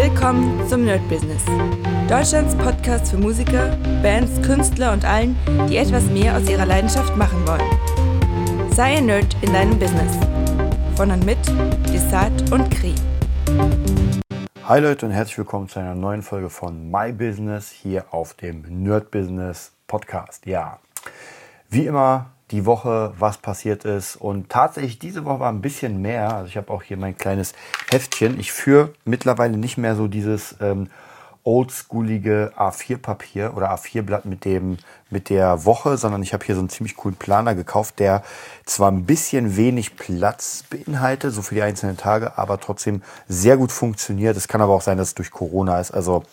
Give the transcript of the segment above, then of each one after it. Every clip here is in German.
Willkommen zum Nerd Business. Deutschlands Podcast für Musiker, Bands, Künstler und allen, die etwas mehr aus ihrer Leidenschaft machen wollen. Sei ein Nerd in deinem Business. Von und mit Desart und Kri. Hi Leute und herzlich willkommen zu einer neuen Folge von My Business hier auf dem Nerd Business Podcast. Ja, wie immer die Woche, was passiert ist. Und tatsächlich, diese Woche war ein bisschen mehr. Also ich habe auch hier mein kleines Heftchen. Ich führe mittlerweile nicht mehr so dieses ähm, oldschoolige A4-Papier oder A4-Blatt mit dem mit der Woche, sondern ich habe hier so einen ziemlich coolen Planer gekauft, der zwar ein bisschen wenig Platz beinhaltet, so für die einzelnen Tage, aber trotzdem sehr gut funktioniert. Es kann aber auch sein, dass es durch Corona ist. Also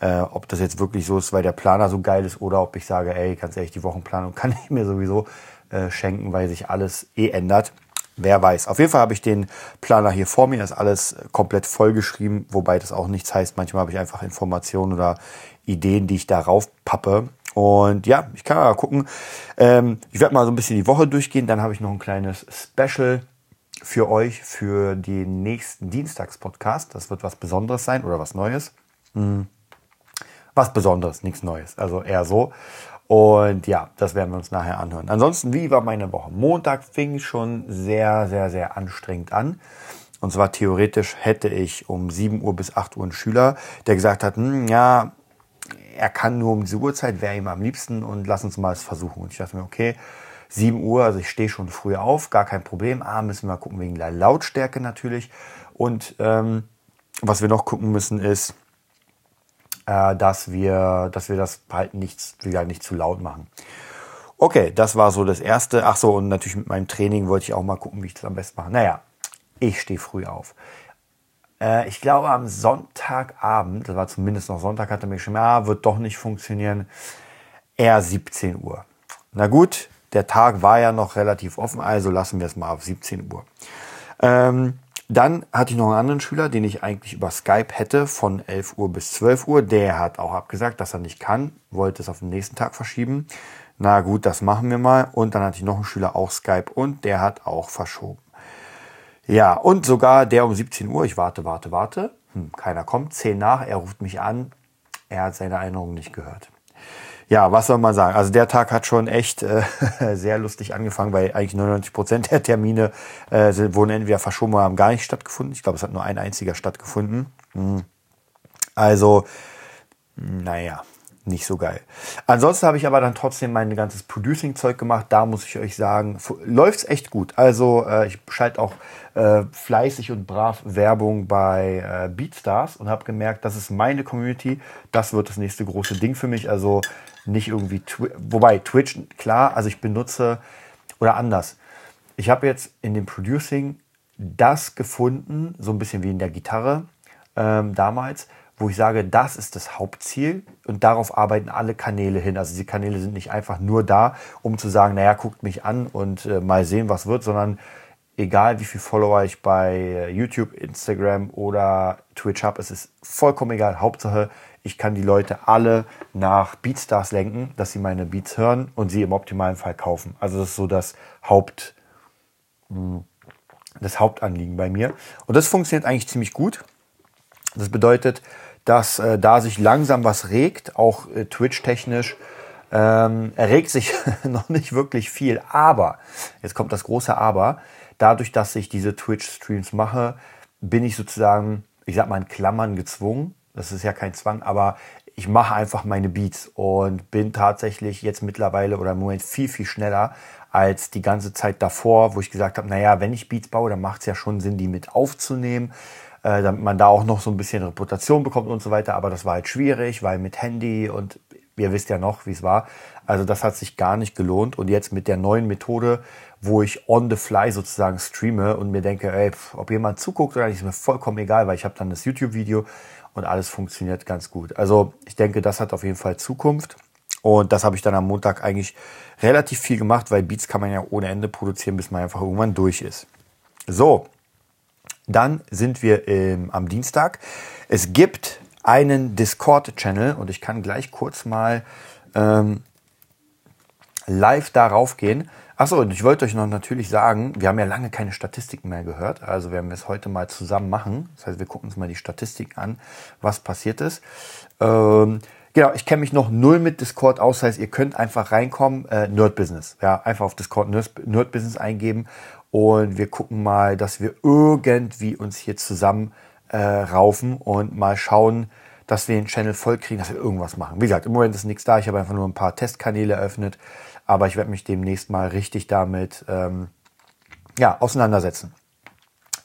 äh, ob das jetzt wirklich so ist, weil der Planer so geil ist oder ob ich sage, ey, ganz ehrlich, die Wochenplanung kann ich mir sowieso äh, schenken, weil sich alles eh ändert. Wer weiß. Auf jeden Fall habe ich den Planer hier vor mir. Das ist alles komplett vollgeschrieben, wobei das auch nichts heißt. Manchmal habe ich einfach Informationen oder Ideen, die ich darauf pappe. Und ja, ich kann mal gucken. Ähm, ich werde mal so ein bisschen die Woche durchgehen. Dann habe ich noch ein kleines Special für euch für den nächsten Dienstagspodcast. Das wird was Besonderes sein oder was Neues. Hm. Was Besonderes, nichts Neues. Also eher so. Und ja, das werden wir uns nachher anhören. Ansonsten, wie war meine Woche? Montag fing schon sehr, sehr, sehr anstrengend an. Und zwar theoretisch hätte ich um 7 Uhr bis 8 Uhr einen Schüler, der gesagt hat, hm, ja, er kann nur um diese Uhrzeit, wäre ihm am liebsten und lass uns mal es versuchen. Und ich dachte mir, okay, 7 Uhr, also ich stehe schon früh auf, gar kein Problem. Ah, müssen wir gucken wegen der Lautstärke natürlich. Und ähm, was wir noch gucken müssen ist, äh, dass, wir, dass wir das halt nicht, gesagt, nicht zu laut machen. Okay, das war so das Erste. Ach so, und natürlich mit meinem Training wollte ich auch mal gucken, wie ich das am besten mache. Naja, ich stehe früh auf. Äh, ich glaube, am Sonntagabend, das war zumindest noch Sonntag, hatte mir schon, ja, wird doch nicht funktionieren, eher 17 Uhr. Na gut, der Tag war ja noch relativ offen, also lassen wir es mal auf 17 Uhr. Ähm, dann hatte ich noch einen anderen Schüler, den ich eigentlich über Skype hätte von 11 Uhr bis 12 Uhr. Der hat auch abgesagt, dass er nicht kann, wollte es auf den nächsten Tag verschieben. Na gut, das machen wir mal. Und dann hatte ich noch einen Schüler, auch Skype, und der hat auch verschoben. Ja, und sogar der um 17 Uhr, ich warte, warte, warte. Hm, keiner kommt, 10 nach, er ruft mich an. Er hat seine Erinnerung nicht gehört ja, was soll man sagen? Also der Tag hat schon echt äh, sehr lustig angefangen, weil eigentlich 99 Prozent der Termine äh, wurden entweder verschoben oder haben gar nicht stattgefunden. Ich glaube, es hat nur ein einziger stattgefunden. Hm. Also, naja, nicht so geil. Ansonsten habe ich aber dann trotzdem mein ganzes Producing-Zeug gemacht. Da muss ich euch sagen, läuft's echt gut. Also äh, ich schalte auch äh, fleißig und brav Werbung bei äh, Beatstars und habe gemerkt, das ist meine Community. Das wird das nächste große Ding für mich. Also nicht irgendwie, Twi wobei Twitch, klar, also ich benutze, oder anders. Ich habe jetzt in dem Producing das gefunden, so ein bisschen wie in der Gitarre ähm, damals, wo ich sage, das ist das Hauptziel und darauf arbeiten alle Kanäle hin. Also die Kanäle sind nicht einfach nur da, um zu sagen, naja, guckt mich an und äh, mal sehen, was wird, sondern egal wie viel Follower ich bei äh, YouTube, Instagram oder Twitch habe, es ist vollkommen egal. Hauptsache, ich kann die Leute alle nach Beatstars lenken, dass sie meine Beats hören und sie im optimalen Fall kaufen. Also das ist so das Haupt, hm, das Hauptanliegen bei mir. Und das funktioniert eigentlich ziemlich gut. Das bedeutet, dass äh, da sich langsam was regt, auch äh, Twitch-technisch, ähm, erregt sich noch nicht wirklich viel. Aber, jetzt kommt das große Aber, dadurch, dass ich diese Twitch-Streams mache, bin ich sozusagen, ich sag mal in Klammern gezwungen, das ist ja kein Zwang, aber ich mache einfach meine Beats und bin tatsächlich jetzt mittlerweile oder im Moment viel, viel schneller als die ganze Zeit davor, wo ich gesagt habe, naja, wenn ich Beats baue, dann macht es ja schon Sinn, die mit aufzunehmen, äh, damit man da auch noch so ein bisschen Reputation bekommt und so weiter. Aber das war halt schwierig, weil mit Handy und ihr wisst ja noch, wie es war. Also das hat sich gar nicht gelohnt. Und jetzt mit der neuen Methode, wo ich on the fly sozusagen streame und mir denke, ey, ob jemand zuguckt oder nicht, ist mir vollkommen egal, weil ich habe dann das YouTube-Video und alles funktioniert ganz gut. Also ich denke, das hat auf jeden Fall Zukunft. Und das habe ich dann am Montag eigentlich relativ viel gemacht, weil Beats kann man ja ohne Ende produzieren, bis man einfach irgendwann durch ist. So, dann sind wir ähm, am Dienstag. Es gibt einen Discord-Channel und ich kann gleich kurz mal ähm, live darauf gehen. Achso, und ich wollte euch noch natürlich sagen, wir haben ja lange keine Statistiken mehr gehört. Also werden wir es heute mal zusammen machen. Das heißt, wir gucken uns mal die Statistiken an, was passiert ist. Ähm, genau, ich kenne mich noch null mit Discord aus. Das heißt, ihr könnt einfach reinkommen, äh, Nerd Business. Ja, einfach auf Discord Nerd Business eingeben. Und wir gucken mal, dass wir irgendwie uns hier zusammen äh, raufen und mal schauen, dass wir den Channel voll kriegen, dass wir irgendwas machen. Wie gesagt, im Moment ist nichts da. Ich habe einfach nur ein paar Testkanäle eröffnet. Aber ich werde mich demnächst mal richtig damit ähm, ja, auseinandersetzen.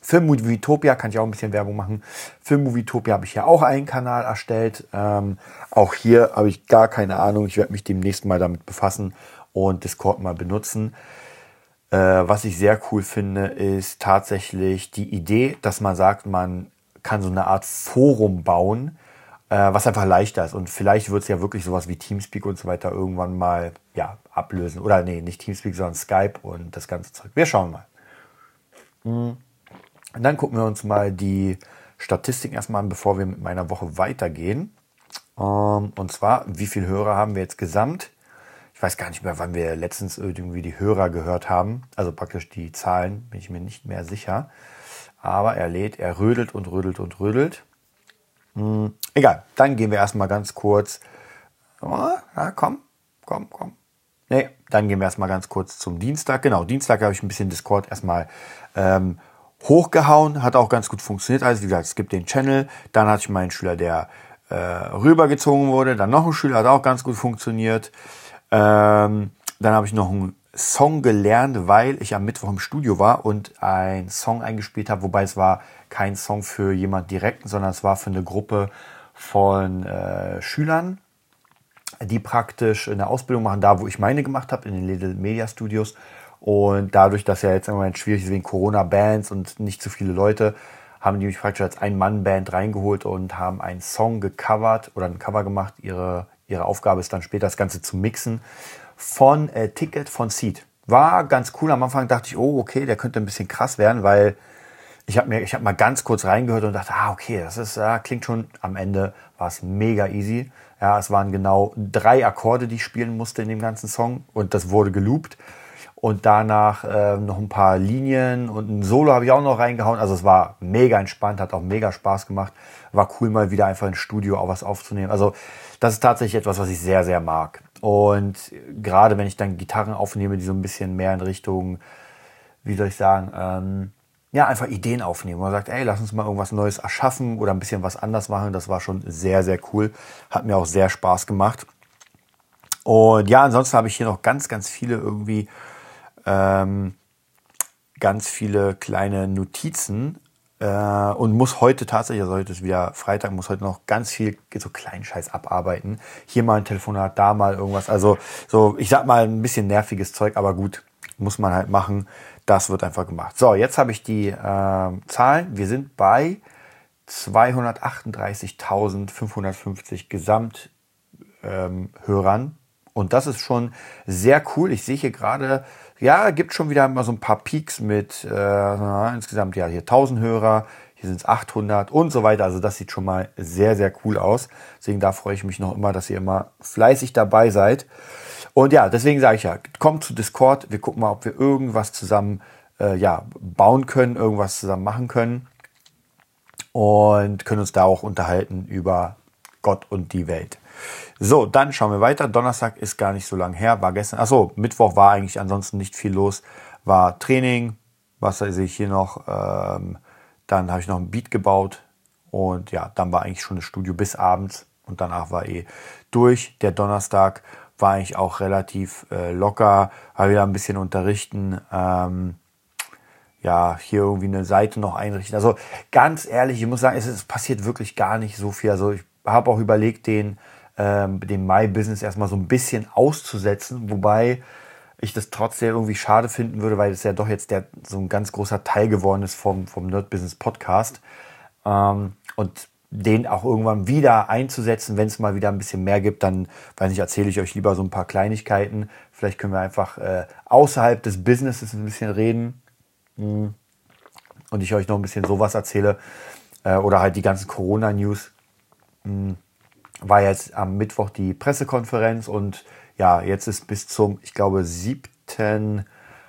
Für Movietopia kann ich auch ein bisschen Werbung machen. Für Movietopia habe ich ja auch einen Kanal erstellt. Ähm, auch hier habe ich gar keine Ahnung. Ich werde mich demnächst mal damit befassen und Discord mal benutzen. Äh, was ich sehr cool finde, ist tatsächlich die Idee, dass man sagt, man kann so eine Art Forum bauen, äh, was einfach leichter ist. Und vielleicht wird es ja wirklich sowas wie Teamspeak und so weiter irgendwann mal ja, ablösen. Oder nee, nicht Teamspeak, sondern Skype und das ganze Zeug. Wir schauen mal. Mhm. Und dann gucken wir uns mal die Statistiken erstmal an, bevor wir mit meiner Woche weitergehen. Ähm, und zwar, wie viele Hörer haben wir jetzt gesamt? Ich weiß gar nicht mehr, wann wir letztens irgendwie die Hörer gehört haben. Also praktisch die Zahlen, bin ich mir nicht mehr sicher. Aber er lädt, er rödelt und rödelt und rödelt. Hm, egal, dann gehen wir erstmal ganz kurz. Oh, na, komm, komm, komm. Nee, dann gehen wir erstmal ganz kurz zum Dienstag. Genau, Dienstag habe ich ein bisschen Discord erstmal ähm, hochgehauen, hat auch ganz gut funktioniert. Also wie gesagt, es gibt den Channel, dann hatte ich meinen Schüler, der äh, rübergezogen wurde, dann noch ein Schüler, hat auch ganz gut funktioniert. Ähm, dann habe ich noch einen Song gelernt, weil ich am Mittwoch im Studio war und einen Song eingespielt habe, wobei es war kein Song für jemand direkten, sondern es war für eine Gruppe von äh, Schülern, die praktisch eine Ausbildung machen, da wo ich meine gemacht habe, in den Little Media Studios. Und dadurch, dass ja jetzt im Moment schwierig ist wegen Corona-Bands und nicht zu viele Leute, haben die mich praktisch als Ein-Mann-Band reingeholt und haben einen Song gecovert oder ein Cover gemacht. Ihre, ihre Aufgabe ist dann später das Ganze zu mixen von äh, Ticket von Seed. War ganz cool. Am Anfang dachte ich, oh, okay, der könnte ein bisschen krass werden, weil ich habe mir, mal ganz kurz reingehört und dachte, ah, okay, das ist, ja, klingt schon. Am Ende war es mega easy. Ja, es waren genau drei Akkorde, die ich spielen musste in dem ganzen Song und das wurde geloopt. Und danach äh, noch ein paar Linien und ein Solo habe ich auch noch reingehauen. Also es war mega entspannt, hat auch mega Spaß gemacht. War cool, mal wieder einfach ins Studio auch was aufzunehmen. Also das ist tatsächlich etwas, was ich sehr, sehr mag. Und gerade wenn ich dann Gitarren aufnehme, die so ein bisschen mehr in Richtung, wie soll ich sagen, ähm, ja, einfach Ideen aufnehmen. Man sagt, ey, lass uns mal irgendwas Neues erschaffen oder ein bisschen was anders machen. Das war schon sehr, sehr cool. Hat mir auch sehr Spaß gemacht. Und ja, ansonsten habe ich hier noch ganz, ganz viele irgendwie, ähm, ganz viele kleine Notizen äh, und muss heute tatsächlich, also heute ist wieder Freitag, muss heute noch ganz viel so kleinen Scheiß abarbeiten. Hier mal ein Telefonat, da mal irgendwas. Also so, ich sag mal, ein bisschen nerviges Zeug, aber gut, muss man halt machen. Das wird einfach gemacht. So, jetzt habe ich die äh, Zahlen. Wir sind bei 238.550 Gesamthörern. Ähm, und das ist schon sehr cool. Ich sehe hier gerade, ja, gibt schon wieder mal so ein paar Peaks mit äh, insgesamt ja hier 1000 Hörer, hier sind es 800 und so weiter. Also das sieht schon mal sehr, sehr cool aus. Deswegen da freue ich mich noch immer, dass ihr immer fleißig dabei seid. Und ja, deswegen sage ich ja, kommt zu Discord. Wir gucken mal, ob wir irgendwas zusammen äh, ja, bauen können, irgendwas zusammen machen können. Und können uns da auch unterhalten über Gott und die Welt. So, dann schauen wir weiter. Donnerstag ist gar nicht so lang her, war gestern. Achso, Mittwoch war eigentlich ansonsten nicht viel los. War Training, was sehe ich hier noch. Ähm, dann habe ich noch ein Beat gebaut. Und ja, dann war eigentlich schon das Studio bis abends. Und danach war eh durch. Der Donnerstag war eigentlich auch relativ äh, locker. Habe wieder ein bisschen unterrichten. Ähm, ja, hier irgendwie eine Seite noch einrichten. Also ganz ehrlich, ich muss sagen, es, es passiert wirklich gar nicht so viel. Also ich habe auch überlegt, den, ähm, den My Business erstmal so ein bisschen auszusetzen, wobei ich das trotzdem irgendwie schade finden würde, weil es ja doch jetzt der, so ein ganz großer Teil geworden ist vom, vom Nerd Business Podcast. Ähm, und den auch irgendwann wieder einzusetzen, wenn es mal wieder ein bisschen mehr gibt, dann, weiß ich, erzähle ich euch lieber so ein paar Kleinigkeiten. Vielleicht können wir einfach äh, außerhalb des Businesses ein bisschen reden. Hm. Und ich euch noch ein bisschen sowas erzähle. Äh, oder halt die ganzen Corona-News. War jetzt am Mittwoch die Pressekonferenz und ja, jetzt ist bis zum, ich glaube, 7.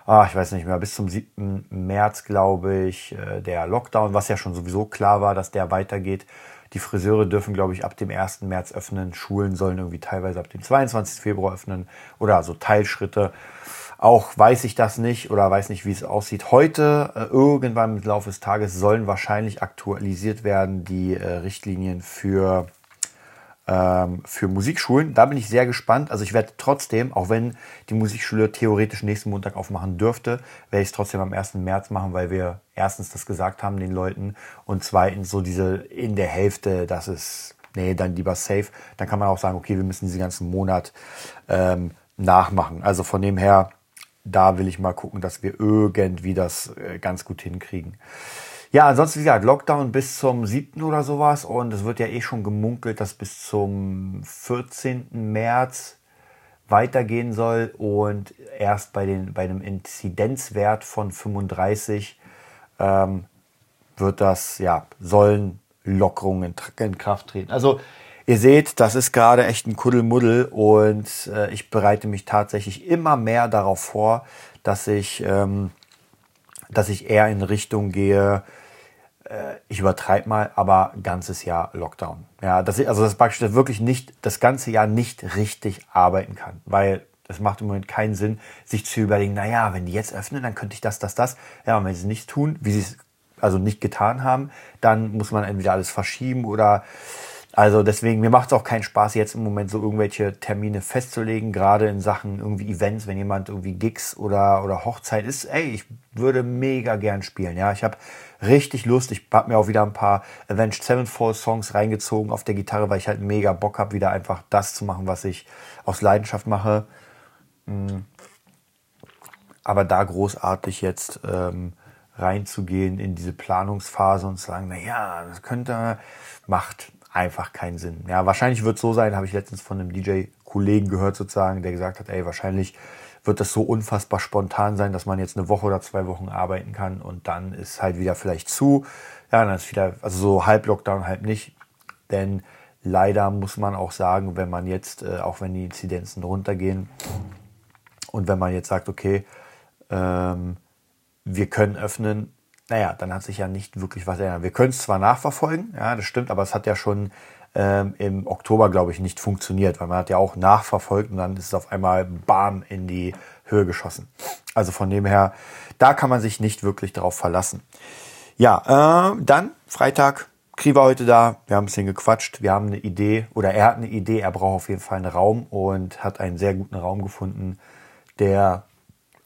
ah, ich weiß nicht mehr, bis zum 7. März, glaube ich, äh, der Lockdown, was ja schon sowieso klar war, dass der weitergeht. Die Friseure dürfen, glaube ich, ab dem 1. März öffnen. Schulen sollen irgendwie teilweise ab dem 22. Februar öffnen oder so Teilschritte. Auch weiß ich das nicht oder weiß nicht, wie es aussieht. Heute, äh, irgendwann im Laufe des Tages, sollen wahrscheinlich aktualisiert werden die äh, Richtlinien für ähm, für Musikschulen. Da bin ich sehr gespannt. Also ich werde trotzdem, auch wenn die Musikschule theoretisch nächsten Montag aufmachen dürfte, werde ich es trotzdem am 1. März machen, weil wir erstens das gesagt haben den Leuten und zweitens so diese in der Hälfte, das ist, nee, dann lieber safe. Dann kann man auch sagen, okay, wir müssen diesen ganzen Monat ähm, nachmachen. Also von dem her, da will ich mal gucken, dass wir irgendwie das äh, ganz gut hinkriegen. Ja, ansonsten, wie gesagt, Lockdown bis zum 7. oder sowas. Und es wird ja eh schon gemunkelt, dass bis zum 14. März weitergehen soll. Und erst bei, den, bei einem Inzidenzwert von 35 ähm, wird das, ja, sollen Lockerungen in Kraft treten. Also ihr seht, das ist gerade echt ein Kuddelmuddel und äh, ich bereite mich tatsächlich immer mehr darauf vor, dass ich, ähm, dass ich eher in Richtung gehe, ich übertreibe mal, aber ganzes Jahr Lockdown. Ja, dass ich, also das praktisch wirklich nicht, das ganze Jahr nicht richtig arbeiten kann, weil es macht im Moment keinen Sinn, sich zu überlegen, naja, wenn die jetzt öffnen, dann könnte ich das, das, das. Ja, und wenn sie es nicht tun, wie sie es also nicht getan haben, dann muss man entweder alles verschieben oder also deswegen, mir macht es auch keinen Spaß, jetzt im Moment so irgendwelche Termine festzulegen, gerade in Sachen irgendwie Events, wenn jemand irgendwie Gigs oder, oder Hochzeit ist. Ey, ich würde mega gern spielen. Ja, ich habe richtig Lust. Ich habe mir auch wieder ein paar Avenged Sevenfold Songs reingezogen auf der Gitarre, weil ich halt mega Bock habe, wieder einfach das zu machen, was ich aus Leidenschaft mache. Mm. Aber da großartig jetzt ähm, reinzugehen in diese Planungsphase und zu sagen, na ja, das könnte, macht einfach keinen Sinn. Ja, wahrscheinlich wird es so sein, habe ich letztens von einem DJ-Kollegen gehört sozusagen, der gesagt hat, ey, wahrscheinlich wird das so unfassbar spontan sein, dass man jetzt eine Woche oder zwei Wochen arbeiten kann und dann ist halt wieder vielleicht zu. Ja, dann ist wieder, also so halb Lockdown, halb nicht. Denn leider muss man auch sagen, wenn man jetzt, äh, auch wenn die Inzidenzen runtergehen und wenn man jetzt sagt, okay, ähm, wir können öffnen, naja, dann hat sich ja nicht wirklich was ändert. Wir können es zwar nachverfolgen, ja, das stimmt, aber es hat ja schon ähm, im Oktober, glaube ich, nicht funktioniert, weil man hat ja auch nachverfolgt und dann ist es auf einmal bam in die Höhe geschossen. Also von dem her, da kann man sich nicht wirklich darauf verlassen. Ja, äh, dann Freitag, Kri war heute da, wir haben ein bisschen gequatscht, wir haben eine Idee oder er hat eine Idee, er braucht auf jeden Fall einen Raum und hat einen sehr guten Raum gefunden, der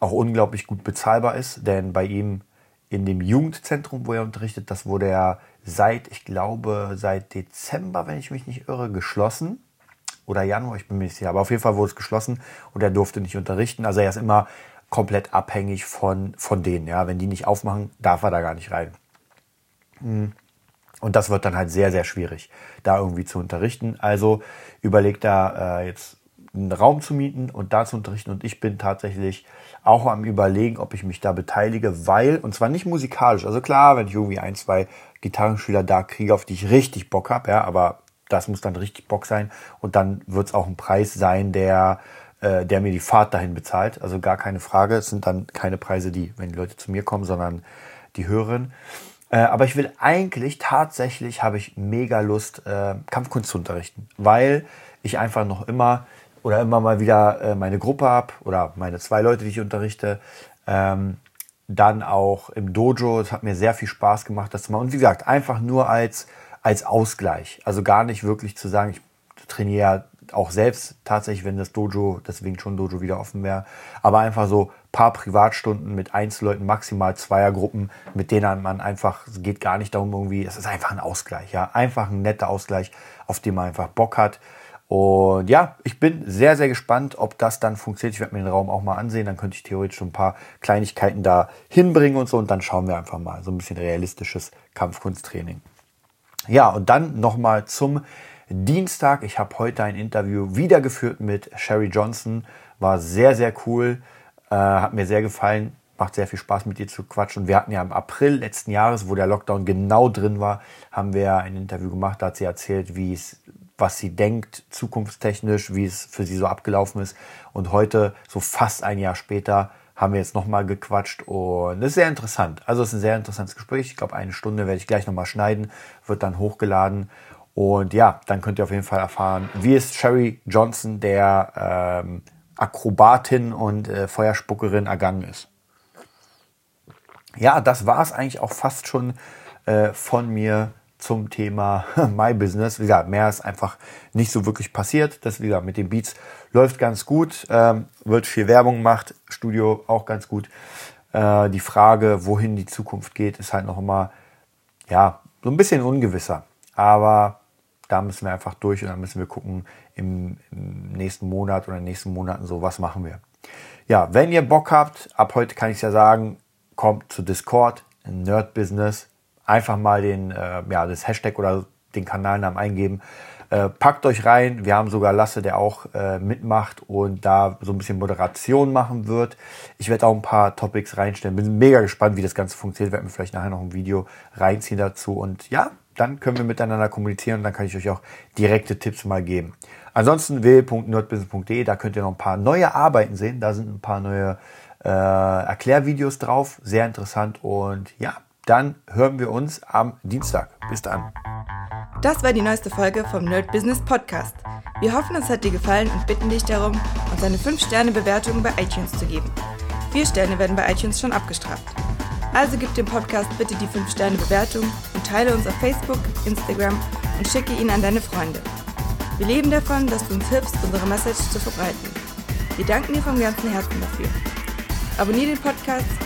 auch unglaublich gut bezahlbar ist, denn bei ihm in dem Jugendzentrum, wo er unterrichtet, das wurde ja seit, ich glaube, seit Dezember, wenn ich mich nicht irre, geschlossen. Oder Januar, ich bin mir nicht sicher. Aber auf jeden Fall wurde es geschlossen und er durfte nicht unterrichten. Also er ist immer komplett abhängig von, von denen. Ja, wenn die nicht aufmachen, darf er da gar nicht rein. Hm. Und das wird dann halt sehr, sehr schwierig, da irgendwie zu unterrichten. Also überlegt er äh, jetzt einen Raum zu mieten und da zu unterrichten. Und ich bin tatsächlich auch am Überlegen, ob ich mich da beteilige, weil, und zwar nicht musikalisch. Also klar, wenn ich irgendwie ein, zwei Gitarrenschüler da kriege, auf die ich richtig Bock habe, ja, aber das muss dann richtig Bock sein. Und dann wird es auch ein Preis sein, der, äh, der mir die Fahrt dahin bezahlt. Also gar keine Frage. Es sind dann keine Preise, die, wenn die Leute zu mir kommen, sondern die hören. Äh, aber ich will eigentlich, tatsächlich habe ich mega Lust, äh, Kampfkunst zu unterrichten, weil ich einfach noch immer oder immer mal wieder äh, meine Gruppe habe oder meine zwei Leute, die ich unterrichte. Ähm, dann auch im Dojo. Es hat mir sehr viel Spaß gemacht, das zu machen. Und wie gesagt, einfach nur als, als Ausgleich. Also gar nicht wirklich zu sagen, ich trainiere auch selbst tatsächlich, wenn das Dojo, deswegen schon Dojo wieder offen wäre. Aber einfach so paar Privatstunden mit Einzelleuten, maximal Zweiergruppen, mit denen man einfach, es geht gar nicht darum irgendwie, es ist einfach ein Ausgleich, ja. Einfach ein netter Ausgleich, auf den man einfach Bock hat. Und ja, ich bin sehr, sehr gespannt, ob das dann funktioniert. Ich werde mir den Raum auch mal ansehen. Dann könnte ich theoretisch schon ein paar Kleinigkeiten da hinbringen und so. Und dann schauen wir einfach mal so ein bisschen realistisches Kampfkunsttraining. Ja, und dann nochmal zum Dienstag. Ich habe heute ein Interview wieder geführt mit Sherry Johnson. War sehr, sehr cool. Äh, hat mir sehr gefallen. Macht sehr viel Spaß mit dir zu quatschen. Wir hatten ja im April letzten Jahres, wo der Lockdown genau drin war, haben wir ein Interview gemacht. Da hat sie erzählt, wie es was sie denkt, zukunftstechnisch, wie es für sie so abgelaufen ist. Und heute, so fast ein Jahr später, haben wir jetzt nochmal gequatscht und das ist sehr interessant. Also es ist ein sehr interessantes Gespräch. Ich glaube, eine Stunde werde ich gleich nochmal schneiden, wird dann hochgeladen. Und ja, dann könnt ihr auf jeden Fall erfahren, wie es Sherry Johnson, der ähm, Akrobatin und äh, Feuerspuckerin, ergangen ist. Ja, das war es eigentlich auch fast schon äh, von mir zum Thema My Business. Wie gesagt, mehr ist einfach nicht so wirklich passiert. Das, wie gesagt, mit den Beats läuft ganz gut, ähm, wird viel Werbung gemacht, Studio auch ganz gut. Äh, die Frage, wohin die Zukunft geht, ist halt noch immer, ja, so ein bisschen ungewisser. Aber da müssen wir einfach durch und dann müssen wir gucken im, im nächsten Monat oder in den nächsten Monaten so, was machen wir. Ja, wenn ihr Bock habt, ab heute kann ich ja sagen, kommt zu Discord, Nerd Business einfach mal den, äh, ja, das Hashtag oder den Kanalnamen eingeben. Äh, packt euch rein. Wir haben sogar Lasse, der auch äh, mitmacht und da so ein bisschen Moderation machen wird. Ich werde auch ein paar Topics reinstellen. Bin mega gespannt, wie das Ganze funktioniert. Werden wir vielleicht nachher noch ein Video reinziehen dazu. Und ja, dann können wir miteinander kommunizieren und dann kann ich euch auch direkte Tipps mal geben. Ansonsten www.nerdbusiness.de, da könnt ihr noch ein paar neue Arbeiten sehen. Da sind ein paar neue äh, Erklärvideos drauf. Sehr interessant und ja, dann hören wir uns am Dienstag. Bis dann. Das war die neueste Folge vom Nerd Business Podcast. Wir hoffen, es hat dir gefallen und bitten dich darum, uns eine 5-Sterne-Bewertung bei iTunes zu geben. Vier Sterne werden bei iTunes schon abgestraft. Also gib dem Podcast bitte die 5-Sterne-Bewertung und teile uns auf Facebook, Instagram und schicke ihn an deine Freunde. Wir leben davon, dass du uns hilfst, unsere Message zu verbreiten. Wir danken dir vom ganzen Herzen dafür. Abonnier den Podcast